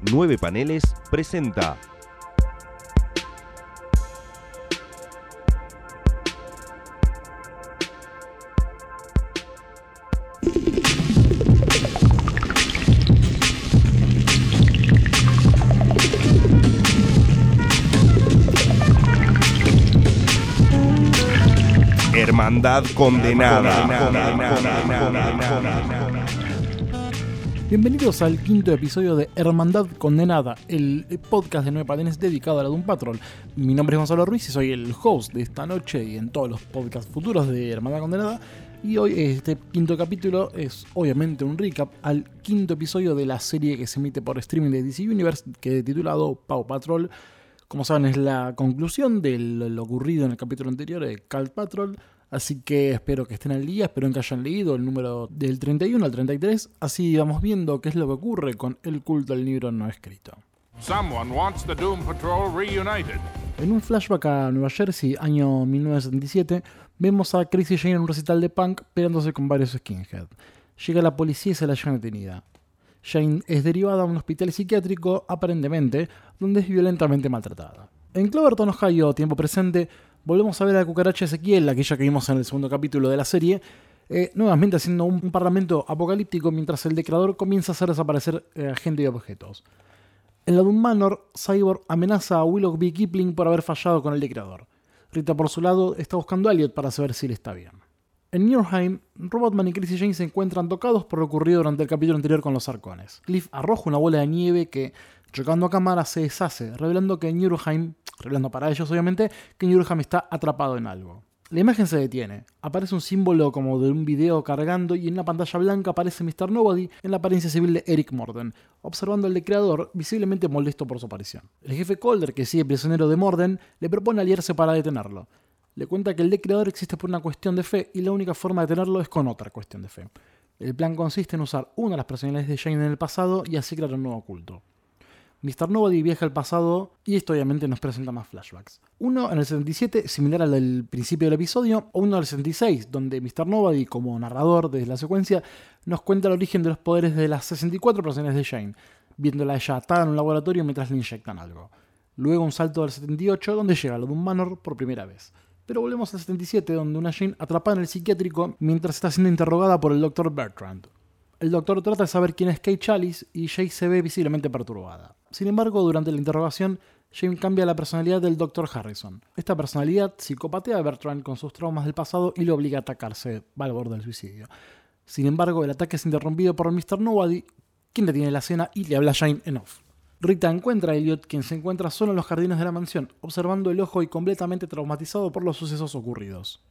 Nueve Paneles presenta Hermandad condenada. Bienvenidos al quinto episodio de Hermandad Condenada, el podcast de Nueve Patines dedicado a la Doom Patrol. Mi nombre es Gonzalo Ruiz y soy el host de esta noche y en todos los podcasts futuros de Hermandad Condenada. Y hoy este quinto capítulo es obviamente un recap al quinto episodio de la serie que se emite por streaming de DC Universe, que he titulado Paw Patrol. Como saben, es la conclusión de lo ocurrido en el capítulo anterior de Cult Patrol. Así que espero que estén al día, espero que hayan leído el número del 31 al 33. Así vamos viendo qué es lo que ocurre con el culto al libro no escrito. Someone wants the Doom Patrol reunited. En un flashback a Nueva Jersey, año 1977, vemos a Chris y Jane en un recital de punk peleándose con varios skinheads. Llega la policía y se la lleva detenida. Jane es derivada a un hospital psiquiátrico, aparentemente, donde es violentamente maltratada. En Cloverton, Ohio, tiempo presente, volvemos a ver a la cucaracha Ezequiel, aquella que vimos en el segundo capítulo de la serie, eh, nuevamente haciendo un, parlamento apocalíptico mientras el declarador comienza a hacer desaparecer eh, gente y objetos. En la Doom Manor, Cyborg amenaza a Willoughby Kipling por haber fallado con el declarador. Rita, por su lado, está buscando a Elliot para saber si le está bien. En Newheim, Robotman y Chris y Jane se encuentran tocados por lo ocurrido durante el capítulo anterior con los arcones. Cliff arroja una bola de nieve que, chocando a cámara, se deshace, revelando que Newheim, revelando para ellos obviamente, que Newheim está atrapado en algo. La imagen se detiene, aparece un símbolo como de un video cargando y en la pantalla blanca aparece Mr. Nobody en la apariencia civil de Eric Morden, observando al creador visiblemente molesto por su aparición. El jefe Calder, que sigue prisionero de Morden, le propone aliarse para detenerlo le cuenta que el decreador existe por una cuestión de fe y la única forma de tenerlo es con otra cuestión de fe. El plan consiste en usar una de las personalidades de Jane en el pasado y así crear un nuevo culto. Mr. Nobody viaja al pasado y esto obviamente nos presenta más flashbacks. Uno en el 77, similar al del principio del episodio, o uno en el 66, donde Mr. Nobody, como narrador de la secuencia, nos cuenta el origen de los poderes de las 64 personalidades de Jane, viéndola ella atada en un laboratorio mientras le inyectan algo. Luego un salto al 78, donde llega lo de un Manor por primera vez. Pero volvemos al 77, donde una Jane atrapada en el psiquiátrico mientras está siendo interrogada por el Dr. Bertrand. El doctor trata de saber quién es Kate Chalice y Jane se ve visiblemente perturbada. Sin embargo, durante la interrogación, Jane cambia la personalidad del Dr. Harrison. Esta personalidad psicopatea a Bertrand con sus traumas del pasado y lo obliga a atacarse al borde del suicidio. Sin embargo, el ataque es interrumpido por Mr. Nobody, quien detiene la escena y le habla a Jane en off. Rita encuentra a Elliot, quien se encuentra solo en los jardines de la mansión, observando el ojo y completamente traumatizado por los sucesos ocurridos.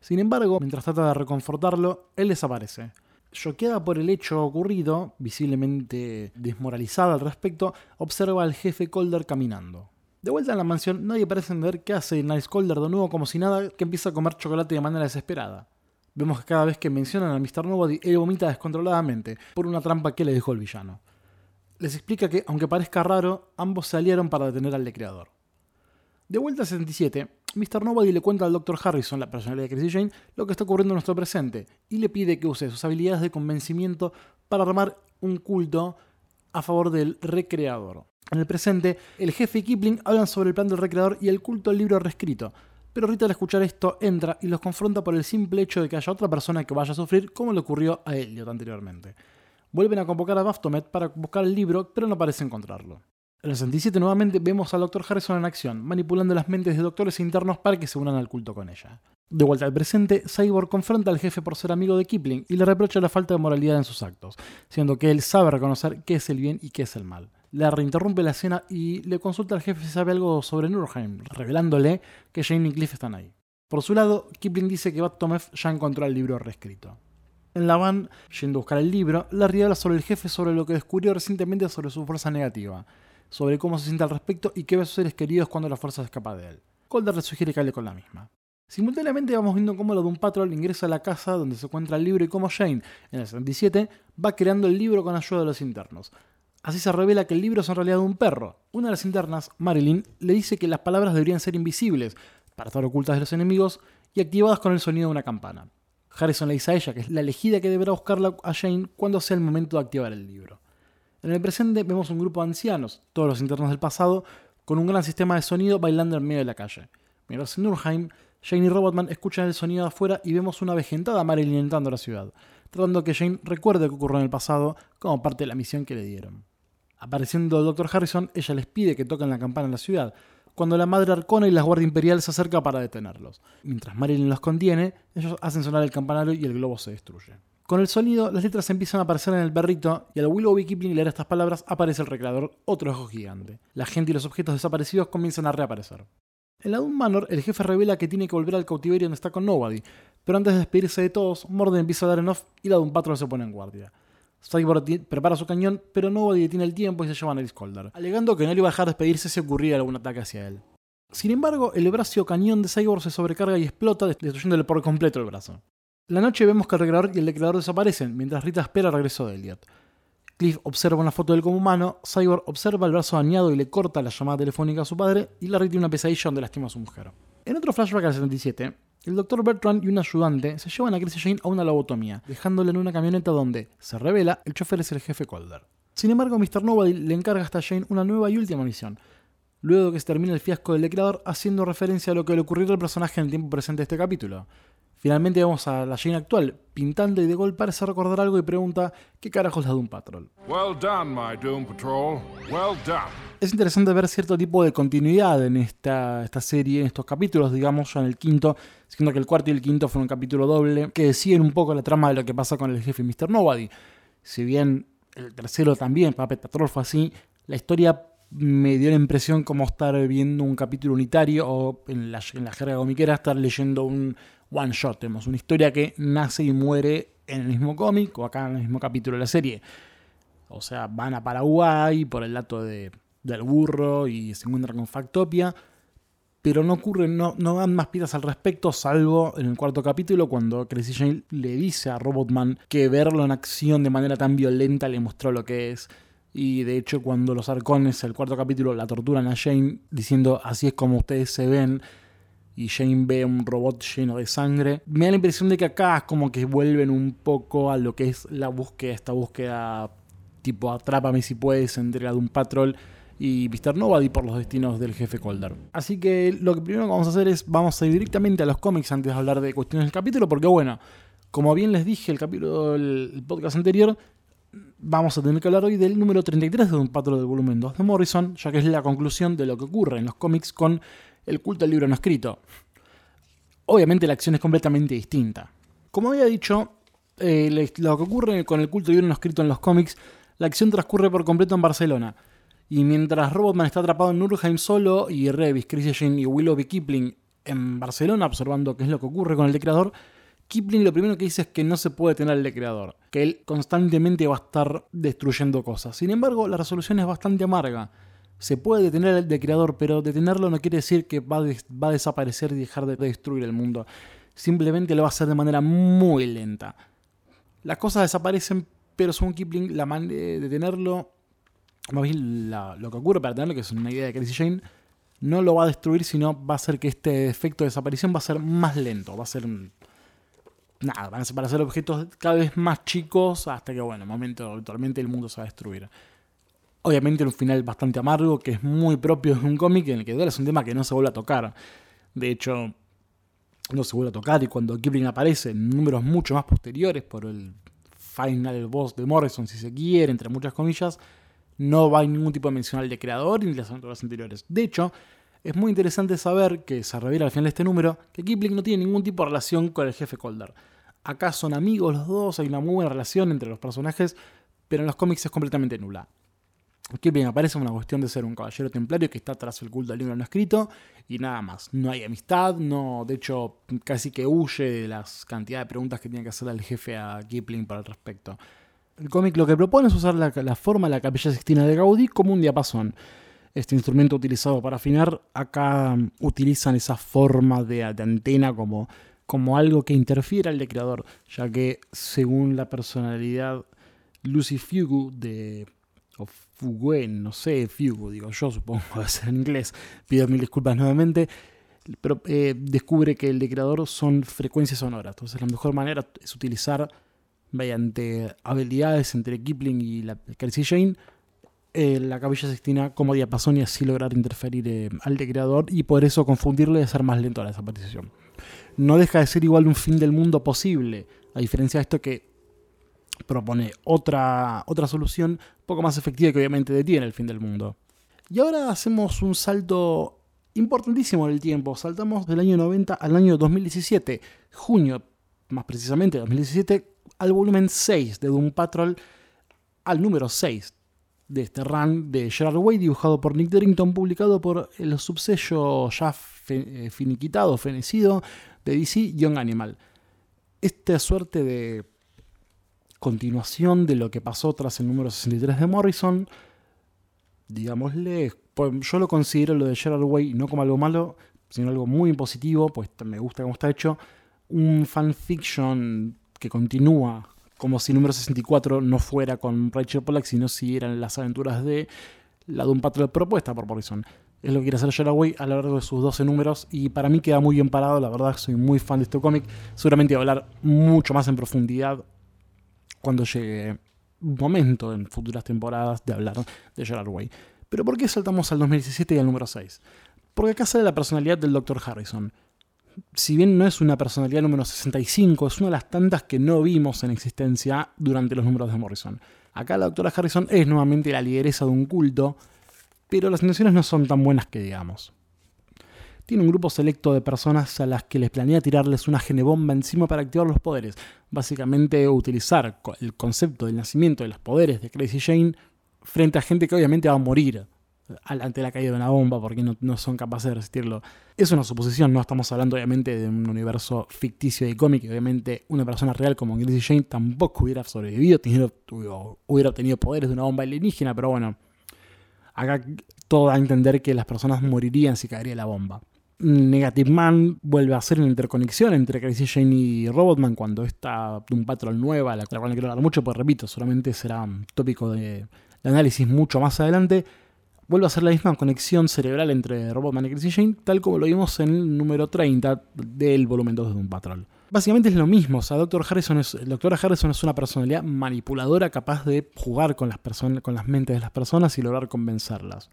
Sin embargo, mientras trata de reconfortarlo, él desaparece. Choqueada por el hecho ocurrido, visiblemente desmoralizada al respecto, observa al jefe Calder caminando. De vuelta en la mansión, nadie parece entender qué hace Nice Calder de nuevo como si nada, que empieza a comer chocolate de manera desesperada. Vemos que cada vez que mencionan a Mr. Nobody, él vomita descontroladamente por una trampa que le dejó el villano les explica que, aunque parezca raro, ambos se aliaron para detener al decreador. De vuelta a 77, Mr. Nobody le cuenta al Dr. Harrison, la personalidad de Chris Jane, lo que está ocurriendo en nuestro presente y le pide que use sus habilidades de convencimiento para armar un culto a favor del recreador. En el presente, el jefe y Kipling hablan sobre el plan del recreador y el culto al libro reescrito, pero Rita al escuchar esto entra y los confronta por el simple hecho de que haya otra persona que vaya a sufrir como le ocurrió a Elliot anteriormente. Vuelven a convocar a Baphomet para buscar el libro, pero no parece encontrarlo. En el 67 nuevamente vemos al Dr. Harrison en acción, manipulando las mentes de doctores internos para que se unan al culto con ella. De vuelta al presente, Cyborg confronta al jefe por ser amigo de Kipling y le reprocha la falta de moralidad en sus actos, siendo que él sabe reconocer qué es el bien y qué es el mal. Le reinterrumpe la escena y le consulta al jefe si sabe algo sobre Nurheim, revelándole que Jane y Cliff están ahí. Por su lado, Kipling dice que Baphomet ya encontró el libro reescrito. En la van, yendo a buscar el libro, Larry habla sobre el jefe sobre lo que descubrió recientemente sobre su fuerza negativa, sobre cómo se siente al respecto y qué ve a sus seres queridos cuando la fuerza se escapa de él. Calder le sugiere que hable con la misma. Simultáneamente vamos viendo cómo la un Patrol ingresa a la casa donde se encuentra el libro y cómo Jane, en el 77, va creando el libro con ayuda de los internos. Así se revela que el libro es en realidad un perro. Una de las internas, Marilyn, le dice que las palabras deberían ser invisibles, para estar ocultas de los enemigos, y activadas con el sonido de una campana. Harrison le dice a ella que es la elegida que deberá buscarla a Jane cuando sea el momento de activar el libro. En el presente vemos un grupo de ancianos, todos los internos del pasado, con un gran sistema de sonido bailando en medio de la calle. Mientras en Nurheim, Jane y Robotman escuchan el sonido de afuera y vemos una vejentada Marilyn entrando a la ciudad, tratando que Jane recuerde lo que ocurrió en el pasado como parte de la misión que le dieron. Apareciendo el Dr. Harrison, ella les pide que toquen la campana en la ciudad, cuando la Madre Arcona y la Guardia Imperial se acerca para detenerlos. Mientras Marilyn los contiene, ellos hacen sonar el campanario y el globo se destruye. Con el sonido, las letras empiezan a aparecer en el berrito y al Willoughby Kipling leer estas palabras aparece el recreador, otro ojo gigante. La gente y los objetos desaparecidos comienzan a reaparecer. En la Doom Manor, el jefe revela que tiene que volver al cautiverio donde está con Nobody, pero antes de despedirse de todos, Morden empieza a dar en off y la Doom Patrol se pone en guardia. Cyborg prepara su cañón, pero Nobody detiene el tiempo y se llevan a Discolder, alegando que no le iba a dejar despedirse si ocurría algún ataque hacia él. Sin embargo, el brazo cañón de Cyborg se sobrecarga y explota, destruyéndole por completo el brazo. La noche vemos que el recreador y el declarador desaparecen, mientras Rita espera el regreso de Elliot. Cliff observa una foto del como humano, Cyborg observa el brazo dañado y le corta la llamada telefónica a su padre, y Larry tiene una pesadilla donde lastima a su mujer. En otro flashback al 77, el Dr. Bertrand y un ayudante se llevan a Chris Jane a una lobotomía, dejándole en una camioneta donde, se revela, el chofer es el jefe Calder. Sin embargo, Mr. Nobody le encarga hasta Jane una nueva y última misión, luego que se termine el fiasco del declarador, haciendo referencia a lo que le ocurrió al personaje en el tiempo presente de este capítulo. Finalmente vamos a la Jane actual, pintando y de golpe parece recordar algo y pregunta ¿qué carajos la Doom Patrol? Well done, my Doom Patrol. Well done. Es interesante ver cierto tipo de continuidad en esta, esta serie, en estos capítulos, digamos, ya en el quinto, siendo que el cuarto y el quinto fueron un capítulo doble, que siguen un poco la trama de lo que pasa con el jefe Mr. Nobody. Si bien el tercero también, Puppet Patrol fue así, la historia me dio la impresión como estar viendo un capítulo unitario o en la, en la jerga comiquera estar leyendo un one shot. Tenemos una historia que nace y muere en el mismo cómic o acá en el mismo capítulo de la serie. O sea, van a Paraguay por el dato de, del burro y se encuentran con Factopia. Pero no ocurre, no, no dan más pistas al respecto, salvo en el cuarto capítulo, cuando Crazy Jane le dice a Robotman que verlo en acción de manera tan violenta le mostró lo que es. Y de hecho, cuando los arcones, el cuarto capítulo, la torturan a Jane diciendo así es como ustedes se ven, y Jane ve un robot lleno de sangre. Me da la impresión de que acá es como que vuelven un poco a lo que es la búsqueda, esta búsqueda tipo atrápame si puedes entre la de un patrol y Mr. Nobody por los destinos del jefe Calder. Así que lo primero que vamos a hacer es vamos a ir directamente a los cómics antes de hablar de cuestiones del capítulo, porque bueno, como bien les dije el capítulo del podcast anterior, vamos a tener que hablar hoy del número 33 de un patrón del volumen 2 de Morrison, ya que es la conclusión de lo que ocurre en los cómics con el culto al libro no escrito. Obviamente la acción es completamente distinta. Como había dicho, eh, lo que ocurre con el culto al libro no escrito en los cómics, la acción transcurre por completo en Barcelona. Y mientras Robotman está atrapado en Nurheim solo y Revis, Chris Jane y Willoughby Kipling en Barcelona observando qué es lo que ocurre con el decreador, Kipling lo primero que dice es que no se puede tener el decreador, que él constantemente va a estar destruyendo cosas. Sin embargo, la resolución es bastante amarga se puede detener el decreador, pero detenerlo no quiere decir que va a, desaparecer y dejar de destruir el mundo. Simplemente lo va a hacer de manera muy lenta. Las cosas desaparecen, pero según Kipling, la manera de detenerlo, más bien lo que ocurre para detenerlo, que es una idea de Crazy Jane, no lo va a destruir, sino va a hacer que este efecto de desaparición va a ser más lento, va a ser nada, van a desaparecer objetos cada vez más chicos hasta que, bueno, momento eventualmente el mundo se va a destruir. Obviamente un final bastante amargo, que es muy propio de un cómic en el que duele es un tema que no se vuelve a tocar. De hecho, no se vuelve a tocar y cuando Kipling aparece en números mucho más posteriores por el final boss de Morrison, si se quiere, entre muchas comillas, no va a ningún tipo de mención al de creador ni las aventuras anteriores. De hecho, es muy interesante saber que se revela al final de este número que Kipling no tiene ningún tipo de relación con el jefe Calder. Acá son amigos los dos, hay una muy buena relación entre los personajes, pero en los cómics es completamente nula. Kipling aparece una cuestión de ser un caballero templario que está tras el culto del libro no escrito y nada más. No hay amistad, no, de hecho casi que huye de las cantidades de preguntas que tiene que hacer al jefe a Kipling para el respecto. El cómic lo que propone es usar la, forma de la capilla sixtina de Gaudí como un diapasón. Este instrumento utilizado para afinar, acá utilizan esa forma de, antena como, como algo que interfiere al creador, ya que según la personalidad Lucy Fugu de o Fuguen, no sé, Fugu, digo yo, supongo ser en inglés, pido mil disculpas nuevamente, pero eh, descubre que el decreador son frecuencias sonoras, entonces la mejor manera es utilizar mediante habilidades entre Kipling y la Kelsey Jane, eh, la Capilla Sixtina como diapasón y así lograr interferir eh, al creador y por eso confundirle y hacer más lento la desaparición. No deja de ser igual un fin del mundo posible, a diferencia de esto que propone otra, otra solución poco más efectiva que obviamente detiene el fin del mundo. Y ahora hacemos un salto importantísimo en el tiempo. Saltamos del año 90 al año 2017, junio, más precisamente 2017, al volumen 6 de Doom Patrol, al número 6 de este run de Gerard Way, dibujado por Nick Derrington, publicado por el subsello ya eh, finiquitado, fenecido de DC Young Animal. Esta suerte de continuación de lo que pasó tras el número 63 de Morrison, digámosle, pues yo lo considero lo de Gerard Way no como algo malo, sino algo muy positivo, pues me gusta cómo está hecho. Un fanfiction que continúa como si número 64 no fuera con Rachel Pollack, sino si eran las aventuras de la de un patrón propuesta por Morrison. Es lo que quiere hacer Gerard a lo largo de sus 12 números y para mí queda muy bien parado, la verdad soy muy fan de este cómic. Seguramente voy a hablar mucho más en profundidad cuando llegue un momento en futuras temporadas de hablar de Gerard Way. Pero ¿por qué saltamos al 2017 y al número 6? Porque acá sale la personalidad del Dr. Harrison. Si bien no es una personalidad número 65, es una de las tantas que no vimos en existencia durante los números de Morrison. Acá la doctora Harrison es nuevamente la lideresa de un culto, pero las intenciones no son tan buenas que digamos. Tiene un grupo selecto de personas a las que les planea tirarles una genebomba encima para activar los poderes. Básicamente utilizar el concepto del nacimiento de los poderes de Crazy Jane frente a gente que obviamente va a morir ante la caída de una bomba porque no, son capaces de resistirlo. Es una suposición, no estamos hablando obviamente de un universo ficticio de cómic, obviamente una persona real como Gracie Jane tampoco hubiera sobrevivido, hubiera obtenido poderes de una bomba alienígena, pero bueno, acá todo da a entender que las personas morirían si caería la bomba. Negative Man vuelve a hacer una interconexión entre Crazy Jane y Robotman cuando está un patrón nueva, la cual no quiero hablar mucho, pues repito, solamente será tópico de de análisis mucho más adelante, vuelve a ser la misma conexión cerebral entre Robotman y Crazy Jane, tal como lo vimos en el número 30 del volumen 2 de Doom Patrol. Básicamente es lo mismo, o sea, Doctor Harrison es, Doctora Harrison es una personalidad manipuladora capaz de jugar con las, con las mentes de las personas y lograr convencerlas.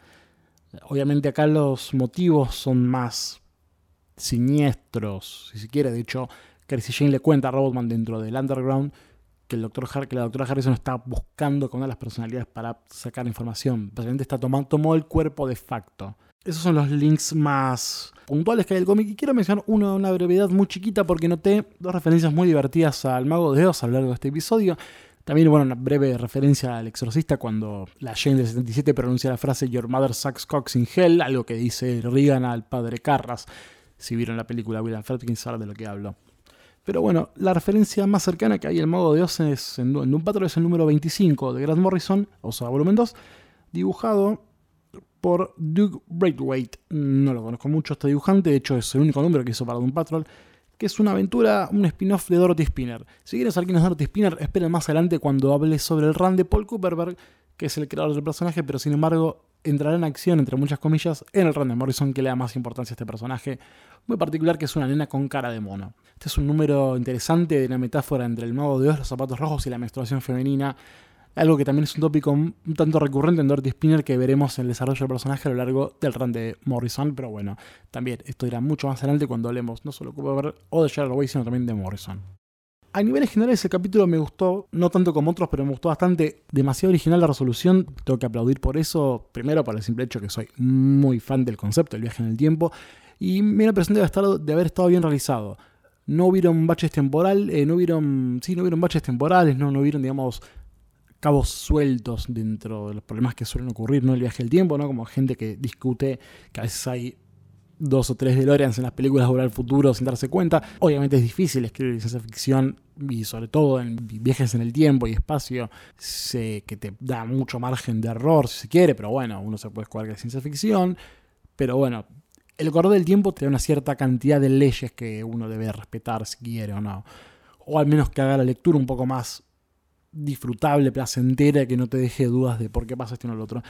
Obviamente acá los motivos son más siniestros, si se quiere. De hecho, Crazy Jane le cuenta a Robotman dentro del Underground que, el doctor que la doctora Harrison está buscando con una de las personalidades para sacar información. Básicamente está tomando, tomó el cuerpo de facto. Esos son los links más puntuales que hay del cómic. Y quiero mencionar una, una brevedad muy chiquita porque noté dos referencias muy divertidas al Mago de Dios a lo largo de este episodio. También, bueno, una breve referencia al exorcista cuando la Jane del 77 pronuncia la frase Your mother sucks cocks in hell, algo que dice Regan al padre Carras. Si vieron la película William Friedkin saben de lo que hablo. Pero bueno, la referencia más cercana que hay al Mago de Dios es en, un patrón es el número 25 de Grant Morrison, o sea, volumen 2, dibujado por Doug Braithwaite. No lo conozco mucho este dibujante, de hecho es el único número que hizo para Doom Patrol, que es una aventura, un spin-off de Dorothy Spinner. Si quieres saber quién es Dorothy Spinner, esperen más adelante cuando hable sobre el run de Paul Cooperberg, que es el creador del personaje, pero sin embargo entrará en acción, entre muchas comillas, en el run de Morrison, que le da más importancia a este personaje muy particular, que es una nena con cara de mono. Este es un número interesante de una metáfora entre el mago de Dios, los zapatos rojos y la menstruación femenina. Algo que también es un tópico un tanto recurrente en Dorothy Spinner que veremos en el desarrollo del personaje a lo largo del run de Morrison. Pero bueno, también esto irá mucho más adelante cuando hablemos no solo de o de Gerald Way, sino también de Morrison. A niveles generales ese capítulo me gustó, no tanto como otros, pero me gustó bastante. Demasiado original la resolución, tengo que aplaudir por eso. Primero por el simple hecho que soy muy fan del concepto del viaje en el tiempo. Y me da la de, haber estado bien realizado. No hubieron baches temporales, eh, no hubieron, sí, no hubieron baches temporales, no, no hubieron, digamos, cabos sueltos dentro de los problemas que suelen ocurrir, ¿no? El viaje del tiempo, ¿no? Como gente que discute que a veces hay dos o tres DeLoreans en las películas de al futuro sin darse cuenta. Obviamente es difícil escribir ciencia ficción y sobre todo en viajes en el tiempo y espacio, sé que te da mucho margen de error si se quiere, pero bueno, uno se puede jugar que es ciencia ficción. Pero bueno, el corredor del tiempo te da una cierta cantidad de leyes que uno debe respetar si quiere o no. O al menos que haga la lectura un poco más disfrutable, placentera, que no te deje dudas de por qué pasa esto no lo otro.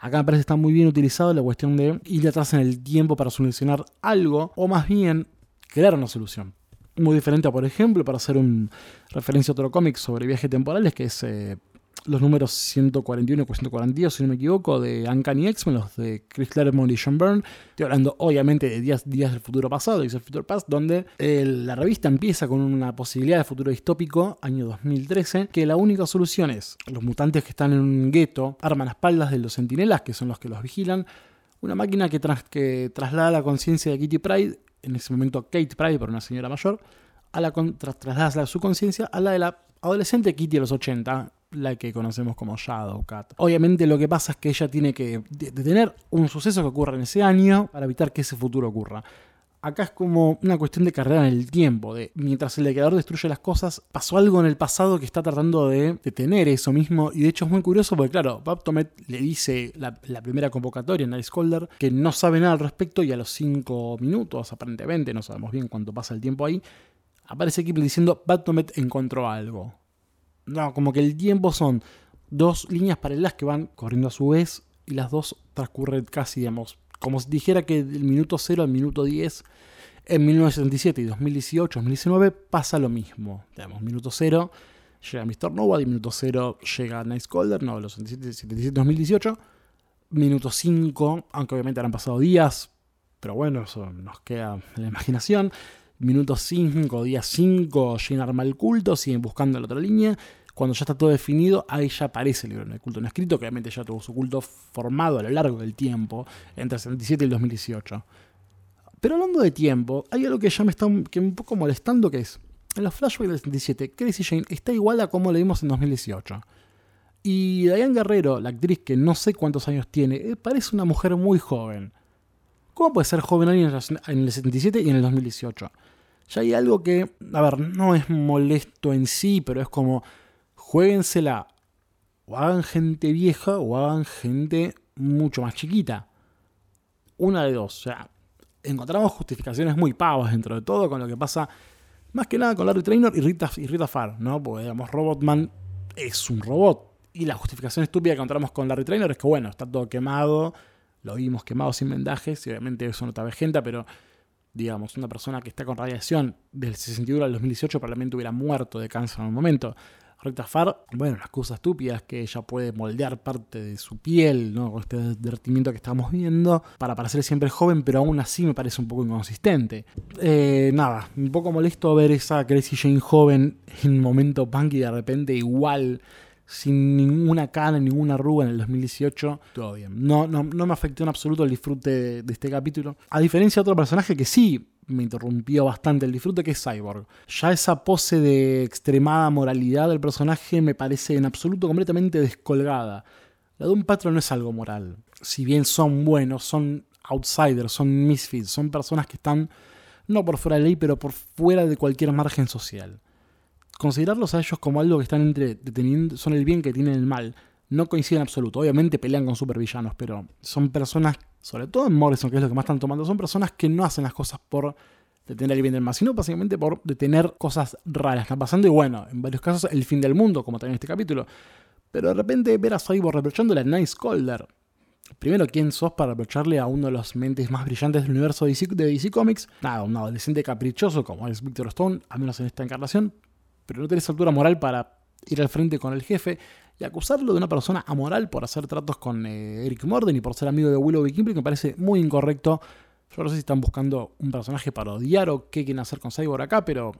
Acá me parece que está muy bien utilizado la cuestión de ir atrás en el tiempo para solucionar algo, o más bien crear una solución. muy diferente a, por ejemplo, para hacer un referencia a otro cómic sobre viajes temporales, que es eh, los números 141 y 142, si no me equivoco, de Uncanny X-Men, los de Chris Claremont y John Byrne. Estoy hablando, obviamente, de días, días del futuro pasado, Días del Future Past, donde eh, la revista empieza con una posibilidad de futuro distópico, año 2013, que la única solución es los mutantes que están en un gueto arman las espaldas de los sentinelas, que son los que los vigilan, una máquina que, que traslada la conciencia de Kitty Pride, en ese momento Kate Pride, por una señora mayor, a la traslada su conciencia a la de la adolescente Kitty de los 80, la que conocemos como Shadowcat. Obviamente lo que pasa es que ella tiene que detener un suceso que ocurre en ese año para evitar que ese futuro ocurra. Acá es como una cuestión de carrera en el tiempo, de mientras el declarador destruye las cosas, pasó algo en el pasado que está tratando de detener eso mismo, y de hecho es muy curioso porque claro, Baptomet le dice la, primera convocatoria en Ice que no sabe nada al respecto y a los 5 minutos, aparentemente, no sabemos bien cuánto pasa el tiempo ahí, aparece Kipling diciendo Baptomet encontró algo. No, como que el tiempo son dos líneas paralelas que van corriendo a su vez y las dos transcurren casi, digamos, como si dijera que del minuto 0 al minuto 10 en 1977 y 2018, 2019 pasa lo mismo. Digamos, minuto 0 llega Mr. Nova y minuto 0 llega Nice Colder, no, los 77, 77, 2018. Minuto 5, aunque obviamente habrán pasado días, pero bueno, eso nos queda en la imaginación. Minuto 5, día 5, Jane arma el culto, siguen buscando la otra línea. Cuando ya está todo definido, ahí ya aparece el libro el culto no escrito, que obviamente ya tuvo su culto formado a lo largo del tiempo, entre el 77 y el 2018. Pero hablando de tiempo, hay algo que ya me está que un poco molestando, que es, en los flashbacks del 77, Crazy Jane está igual a como le vimos en 2018. Y Diane Guerrero, la actriz que no sé cuántos años tiene, eh, parece una mujer muy joven. ¿Cómo puede ser joven alguien en el 77 y en el 2018? Ya hay algo que, a ver, no es molesto en sí, pero es como, jueguensela o hagan gente vieja o hagan gente mucho más chiquita. Una de dos. O sea, encontramos justificaciones muy pavas dentro de todo con lo que pasa más que nada con Larry Trainer y Rita, y Rita Farr, ¿no? Porque, digamos, Robotman es un robot. Y la justificación estúpida que encontramos con Larry Trainer es que, bueno, está todo quemado, lo vimos quemado sin vendajes, y obviamente eso no está vejenta, pero, digamos, una persona que está con radiación del 61 al 2018 probablemente hubiera muerto de cáncer en un momento. Rita Farr, bueno, las cosas estúpidas que ella puede moldear parte de su piel, ¿no? Con este derretimiento que estamos viendo, para parecer siempre joven, pero aún así me parece un poco inconsistente. Eh, nada, un poco molesto ver esa Crazy Jane joven en momento punk y de repente igual sin ninguna cana, ninguna arruga en el 2018, todo bien. No, no, no me afectó en absoluto el disfrute de, de, este capítulo. A diferencia de otro personaje que sí me interrumpió bastante el disfrute, que es Cyborg. Ya esa pose de extremada moralidad del personaje me parece en absoluto completamente descolgada. La de un patrón no es algo moral. Si bien son buenos, son outsiders, son misfits, son personas que están no por fuera de ley, pero por fuera de cualquier margen social. Considerarlos a ellos como algo que están entre deteniendo, son el bien que tienen el mal, no coincide en absoluto. Obviamente pelean con supervillanos, pero son personas, sobre todo en Morrison, que es lo que más están tomando, son personas que no hacen las cosas por detener el bien del mal, sino básicamente por detener cosas raras que están pasando. Y bueno, en varios casos el fin del mundo, como también en este capítulo. Pero de repente ver a Cyborg reprochándole a Nice Calder. Primero, ¿quién sos para reprocharle a uno de los mentes más brillantes del universo de DC, de DC Comics? Nada, un adolescente caprichoso como es Victor Stone, al menos en esta encarnación. Pero no tenés altura moral para ir al frente con el jefe y acusarlo de una persona amoral por hacer tratos con eh, Eric Morden y por ser amigo de Willow y Kimberly me parece muy incorrecto. Yo no sé si están buscando un personaje para odiar o qué quieren hacer con Cyborg acá, pero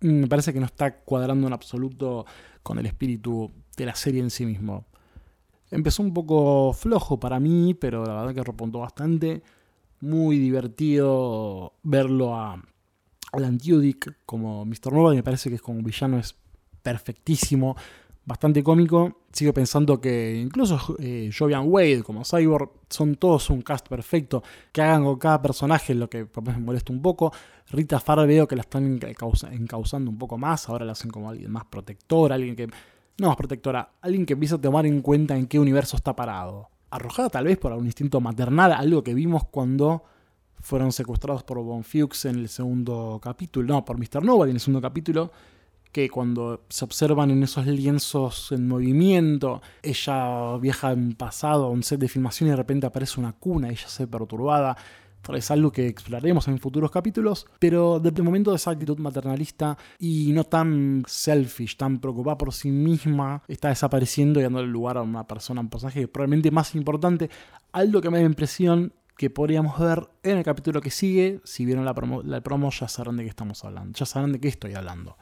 mm, me parece que no está cuadrando en absoluto con el espíritu de la serie en sí mismo. Empezó un poco flojo para mí, pero la verdad que repuntó bastante. Muy divertido verlo a Alan Tudyk como Mr. Nova, me parece que es como un villano es perfectísimo bastante cómico. Sigo pensando que incluso eh, Jovian Wade como Cyborg son todos un cast perfecto. Que hagan con cada personaje lo que me molesta un poco. Rita Farr veo que la están encauzando un poco más. Ahora la hacen como alguien más protector, alguien que. No más protectora, alguien que empieza a tomar en cuenta en qué universo está parado. Arrojada tal vez por algún instinto maternal, algo que vimos cuando fueron secuestrados por Von Fuchs en el segundo capítulo. No, por Mr. Nova en el segundo capítulo que cuando se observan en esos lienzos en movimiento, ella viaja en pasado a un set de filmación y de repente aparece una cuna, ella se ve perturbada. es algo que exploraremos en futuros capítulos, pero el momento de esa actitud maternalista y no tan selfish, tan preocupada por sí misma, está desapareciendo y dándole lugar a una persona, un personaje probablemente más importante, algo que me da impresión que podríamos ver en el capítulo que sigue. Si vieron la promo, la promo ya sabrán de qué estamos hablando, ya sabrán de qué estoy hablando.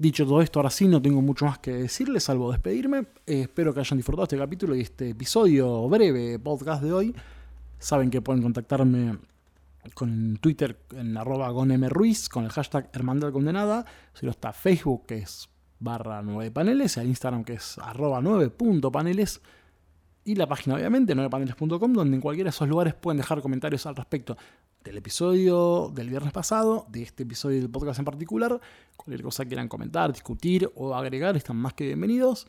Dicho todo esto, ahora sí no tengo mucho más que decirles, salvo despedirme. Eh, espero que hayan disfrutado este capítulo y este episodio breve podcast de hoy. Saben que pueden contactarme con Twitter en arroba gonmruiz con el hashtag Hermandad Condenada. Si no está Facebook que es barra 9 paneles, el Instagram que es arroba 9.paneles y la página obviamente 9paneles.com donde en cualquiera de esos lugares pueden dejar comentarios al respecto del episodio del viernes pasado, de este episodio del podcast en particular, cualquier cosa que quieran comentar, discutir o agregar están más que bienvenidos.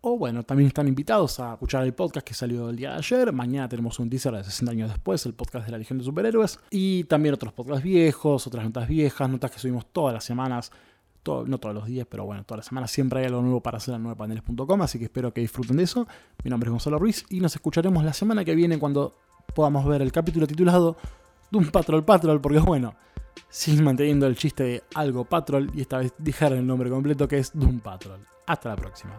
O bueno, también están invitados a escuchar el podcast que salió el día de ayer. Mañana tenemos un teaser de 60 años después, el podcast de la Legión de Superhéroes. Y también otros podcasts viejos, otras notas viejas, notas que subimos todas las semanas. No todos los días, pero bueno, todas las semanas siempre hay algo nuevo para hacer en 9paneles.com. Así que espero que disfruten de eso. Mi nombre es Gonzalo Ruiz y nos escucharemos la semana que viene cuando podamos ver el capítulo titulado Doom Patrol Patrol, porque bueno, siguen manteniendo el chiste de algo Patrol y esta vez dijeron el nombre completo que es Doom Patrol. Hasta la próxima.